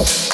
Oh.